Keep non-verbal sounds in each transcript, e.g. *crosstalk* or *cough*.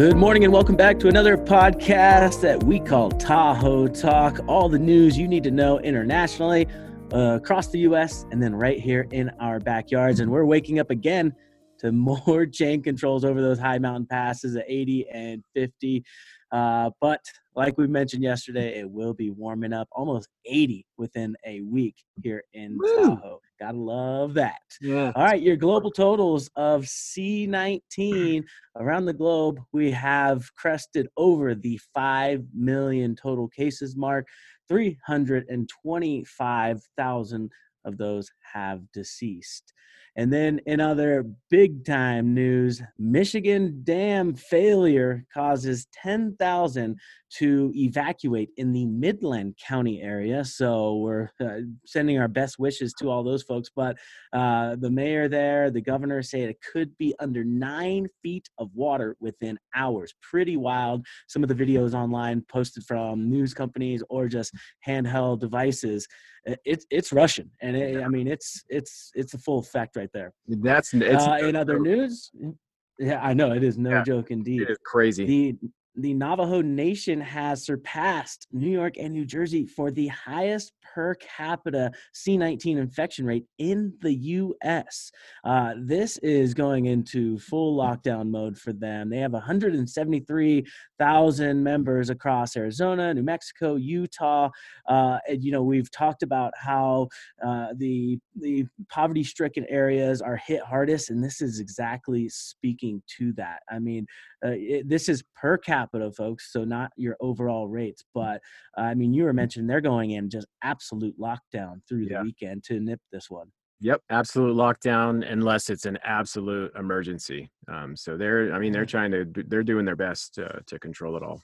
Good morning and welcome back to another podcast that we call Tahoe Talk. All the news you need to know internationally, uh, across the US, and then right here in our backyards. And we're waking up again to *laughs* more chain controls over those high mountain passes at 80 and 50. Uh, but like we mentioned yesterday, it will be warming up almost 80 within a week here in Woo. Tahoe. Gotta love that. Yeah. All right, your global totals of C19 around the globe, we have crested over the 5 million total cases mark. 325,000 of those have deceased. And then in other big time news, Michigan dam failure causes 10,000 to evacuate in the Midland County area. So we're uh, sending our best wishes to all those folks. But uh, the mayor there, the governor said it could be under nine feet of water within hours. Pretty wild. Some of the videos online posted from news companies or just handheld devices it's it's Russian, and it, I mean it's it's it's a full effect right there. That's it's, uh, in other news. Yeah, I know it is no yeah, joke indeed. It is crazy. The the Navajo Nation has surpassed New York and New Jersey for the highest per capita C19 infection rate in the U.S. Uh, this is going into full lockdown mode for them. They have 173,000 members across Arizona, New Mexico, Utah. Uh, and, you know, we've talked about how uh, the the poverty-stricken areas are hit hardest, and this is exactly speaking to that. I mean, uh, it, this is per capita, folks, so not your overall rates. But uh, I mean, you were mentioning they're going in just absolute lockdown through yeah. the weekend to nip this one. Yep, absolute lockdown unless it's an absolute emergency. Um, so they're, I mean, they're trying to, they're doing their best uh, to control it all.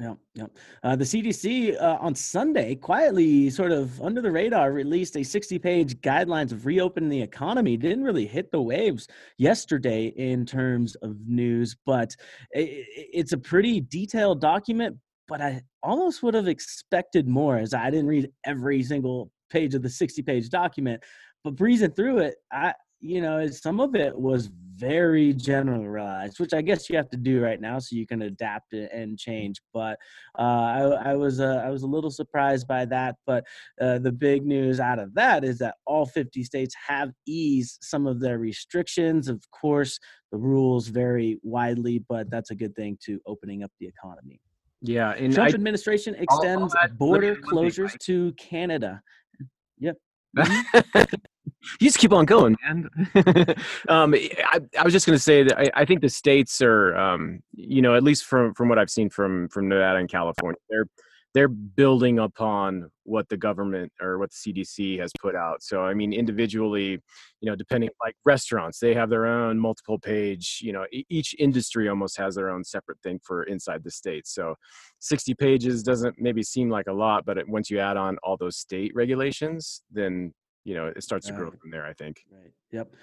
Yeah, yeah. Uh, the CDC uh, on Sunday quietly, sort of under the radar, released a 60 page guidelines of reopening the economy. Didn't really hit the waves yesterday in terms of news, but it, it's a pretty detailed document. But I almost would have expected more as I didn't read every single page of the 60 page document. But breezing through it, I, you know, some of it was very generalized, which I guess you have to do right now so you can adapt it and change. But uh, I, I, was uh, I was a little surprised by that. But uh, the big news out of that is that all 50 states have eased some of their restrictions. Of course, the rules vary widely, but that's a good thing to opening up the economy. Yeah, and Trump I, administration extends border closures to Canada. *laughs* Mm-hmm. you just keep on going, man. *laughs* um, I, I, was just going to say that I, I, think the states are, um, you know, at least from from what I've seen from from Nevada and California, they're they're building upon what the government or what the CDC has put out. So I mean, individually, you know, depending like restaurants, they have their own multiple page. You know, each industry almost has their own separate thing for inside the state. So 60 pages doesn't maybe seem like a lot, but once you add on all those state regulations, then you know it starts to grow from there i think right yep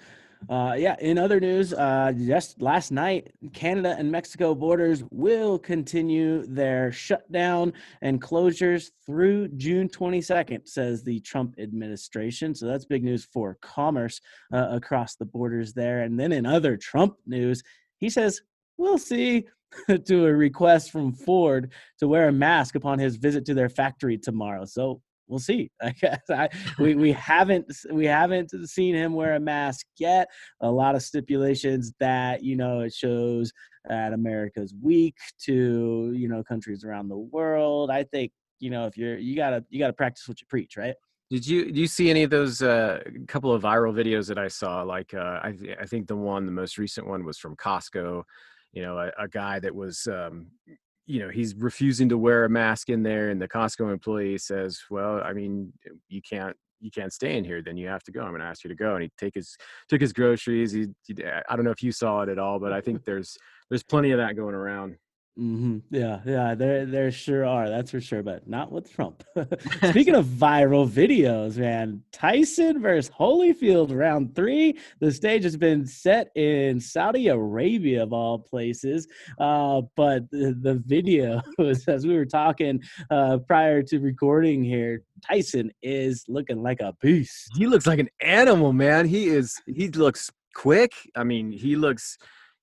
uh, yeah in other news uh, just last night canada and mexico borders will continue their shutdown and closures through june 22nd says the trump administration. So that's big news for commerce uh, across the borders there. And then in other trump news he says we'll see *laughs* to a request from ford to wear a mask upon his visit to their factory tomorrow. So we'll see. *laughs* I guess I, we we *laughs* haven't we haven't seen him wear a mask yet. A lot of stipulations that you know it shows that America's weak to you know countries around the world. I think you know if you're you gotta you gotta practice what you preach, right? Did you do you see any of those uh, couple of viral videos that I saw? Like uh, I I think the one the most recent one was from Costco. You know, a, a guy that was um, you know he's refusing to wear a mask in there and the costco employee says well i mean eh, you can't you can't stay in here then you have to go. I'm going to ask you to go. And he take his took his groceries he, he, i don't know if you saw it at all but i think there's there's plenty of that going around Mm-hmm. Yeah, yeah, there, there sure are. That's for sure, but not with Trump. *laughs* *laughs* Speaking of viral videos, man, Tyson versus Holyfield round three. The stage has been set in Saudi Arabia, of all places. Uh, but the, the video, *laughs* as we were talking uh, prior to recording here, Tyson is looking like a beast. He looks like an animal, man. He is. He looks quick. I mean, he looks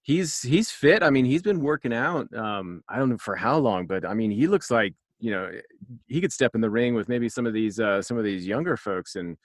he's he's fit. I mean, he's been working out. Um, I don't know for how long, but I mean, he looks like you know he could step in the ring with maybe some of these uh, some of these younger folks and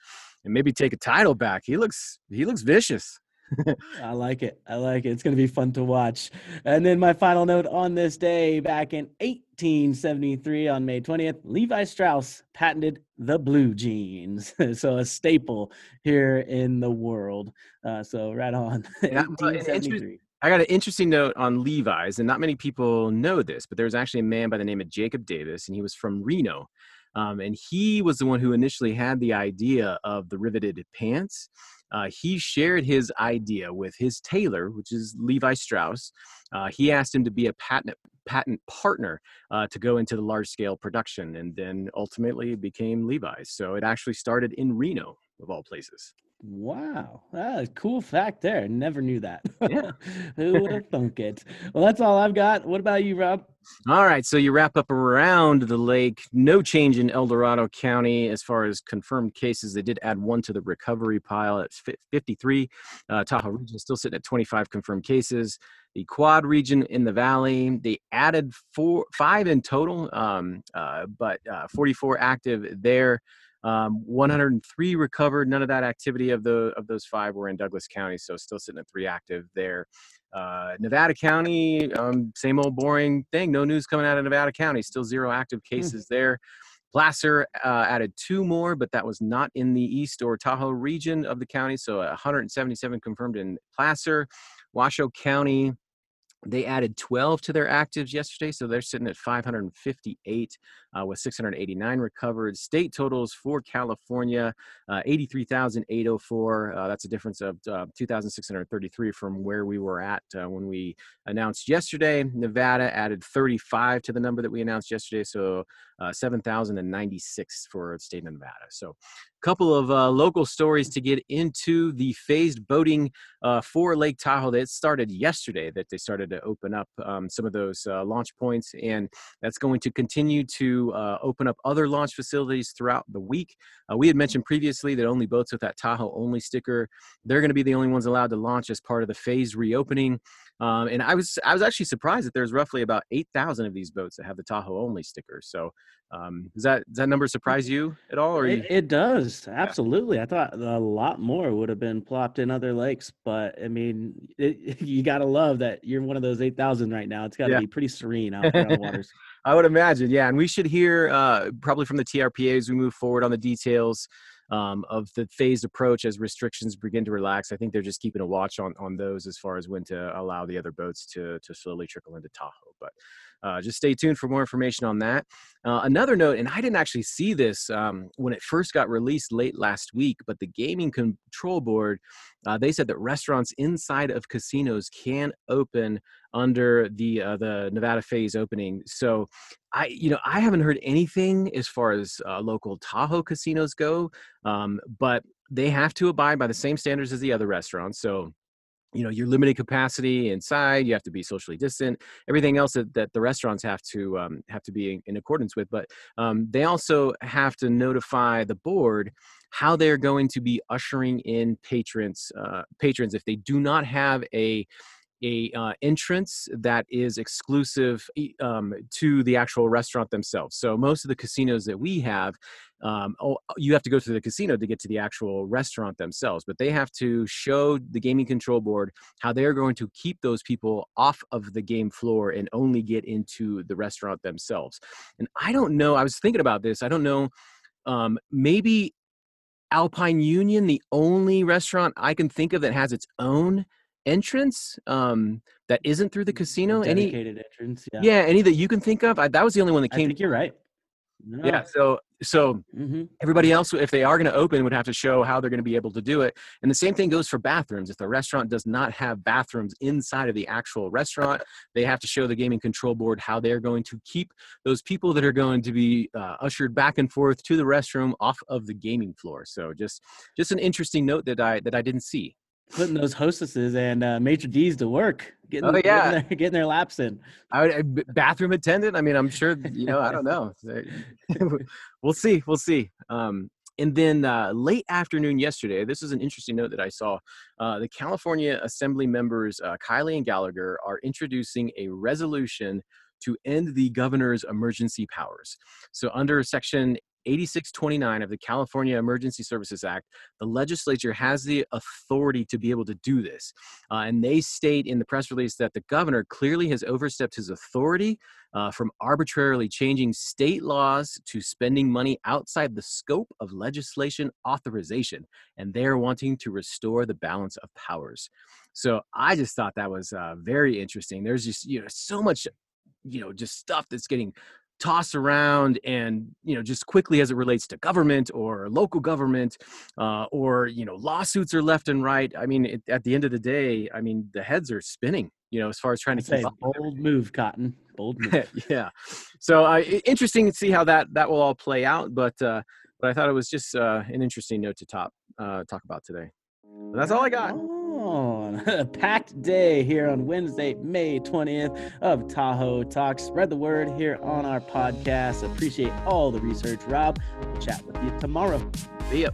and maybe take a title back. He looks he looks vicious. *laughs* I like it. I like it. It's going to be fun to watch. And then my final note on this day, back in 1873, on May 20th, Levi Strauss patented the blue jeans. *laughs* so a staple here in the world. Uh, so right on. *laughs* 1873. I got an interesting note on Levi's, and not many people know this, but there was actually a man by the name of Jacob Davis, and he was from Reno. Um, and he was the one who initially had the idea of the riveted pants. Uh, he shared his idea with his tailor, which is Levi Strauss. Uh, he asked him to be a patent patent partner uh, to go into the large scale production, and then ultimately became Levi's. So it actually started in Reno, of all places. Wow, ah, cool fact there. Never knew that. Yeah. *laughs* Who would have thunk it? Well, that's all I've got. What about you, Rob? All right, so you wrap up around the lake. No change in El Dorado County as far as confirmed cases. They did add one to the recovery pile at 53. Uh, Tahoe region still sitting at 25 confirmed cases. The Quad region in the valley, they added four, five in total, um, uh, but uh, 44 active there. Um, 103 recovered. None of that activity of the of those five were in Douglas County, so still sitting at three active there. Uh, Nevada County, um, same old boring thing. No news coming out of Nevada County. Still zero active hmm. cases mm. there. Placer uh, added two more, but that was not in the east or Tahoe region of the county. So 177 confirmed in Placer. Washoe County, they added 12 to their actives yesterday, so they're sitting at 558 uh, with 689 recovered. State totals for California, uh, 83,804. Uh, that's a difference of uh, 2,633 from where we were at uh, when we announced yesterday. Nevada added 35 to the number that we announced yesterday, so uh, 7,096 for state of Nevada. So, a couple of uh, local stories to get into the phased boating uh, for Lake Tahoe that started yesterday, that they started to open up um, some of those uh, launch points, and that's going to continue to uh, open up other launch facilities throughout the week. Uh, we had mentioned previously that only boats with that Tahoe only sticker, they're going to be the only ones allowed to launch as part of the phased reopening. Um, and I was I was actually surprised that there's roughly about eight thousand of these boats that have the Tahoe only sticker. So um, does that does that number surprise you at all? Or it, it does absolutely. Yeah. I thought a lot more would have been plopped in other lakes, but I mean, it, *laughs* you got to love that you're one of those eight thousand right now. It's got to yeah. be pretty serene *laughs* out there on the waters. I would imagine, yeah. And we should hear uh, probably from the TRPA as we move forward on the details um, of the phased approach as restrictions begin to relax. I think they're just keeping a watch on on those as far as when to allow the other boats to to slowly trickle into Tahoe. But uh, just stay tuned for more information on that. Uh, another note, and I didn't actually see this um, when it first got released late last week, but the Gaming Control Board, uh, they said that restaurants inside of casinos can open under the uh, the Nevada phase opening. So, I you know I haven't heard anything as far as uh, local Tahoe casinos go, um, but they have to abide by the same standards as the other restaurants. So you know your limited capacity inside you have to be socially distant everything else that, that the restaurants have to um, have to be in, in accordance with but um, they also have to notify the board how they're going to be ushering in patrons uh, patrons if they do not have a a uh, entrance that is exclusive um, to the actual restaurant themselves. So most of the casinos that we have, um, oh, you have to go through the casino to get to the actual restaurant themselves. But they have to show the gaming control board how they're going to keep those people off of the game floor and only get into the restaurant themselves. And I don't know. I was thinking about this. I don't know. Um, maybe Alpine Union, the only restaurant I can think of that has its own entrance um, that isn't through the casino? Dedicated any entrance, yeah. Yeah, any that you can think of? I, that was the only one that came. I think you're right. No. Yeah, so so mm-hmm. everybody else, if they are going to open, would have to show how they're going to be able to do it. And the same thing goes for bathrooms. If the restaurant does not have bathrooms inside of the actual restaurant, they have to show the gaming control board how they're going to keep those people that are going to be uh, ushered back and forth to the restroom off of the gaming floor. So just just an interesting note that I that I didn't see putting those hostesses and uh, maitre d's to work getting, oh, yeah. getting, their, *laughs* getting their laps in I would, bathroom attendant i mean i'm sure you know i don't know *laughs* we'll see we'll see um, and then uh, late afternoon yesterday, this is an interesting note that I saw. Uh, the California Assembly members, uh, Kiley and Gallagher, are introducing a resolution to end the governor's emergency powers. So, under Section 8629 of the California Emergency Services Act, the legislature has the authority to be able to do this. Uh, and they state in the press release that the governor clearly has overstepped his authority uh, from arbitrarily changing state laws to spending money outside the scope of legislation authorization. And they're wanting to restore the balance of powers. So I just thought that was uh, very interesting. There's just, you know, so much you know just stuff that's getting tossed around and you know just quickly as it relates to government or local government uh, or you know lawsuits are left and right. I mean it, at the end of the day i mean the heads are spinning you know as far as trying to say bold move cotton bold move. *laughs* Yeah. So uh, interesting to see how that that will all play out but uh but i thought it was just uh an interesting note to top uh talk about today. But that's all i got a packed day here on Wednesday, May 20th of Tahoe Talk. Spread the word here on our podcast. Appreciate all the research, Rob. We'll chat with you tomorrow. See ya.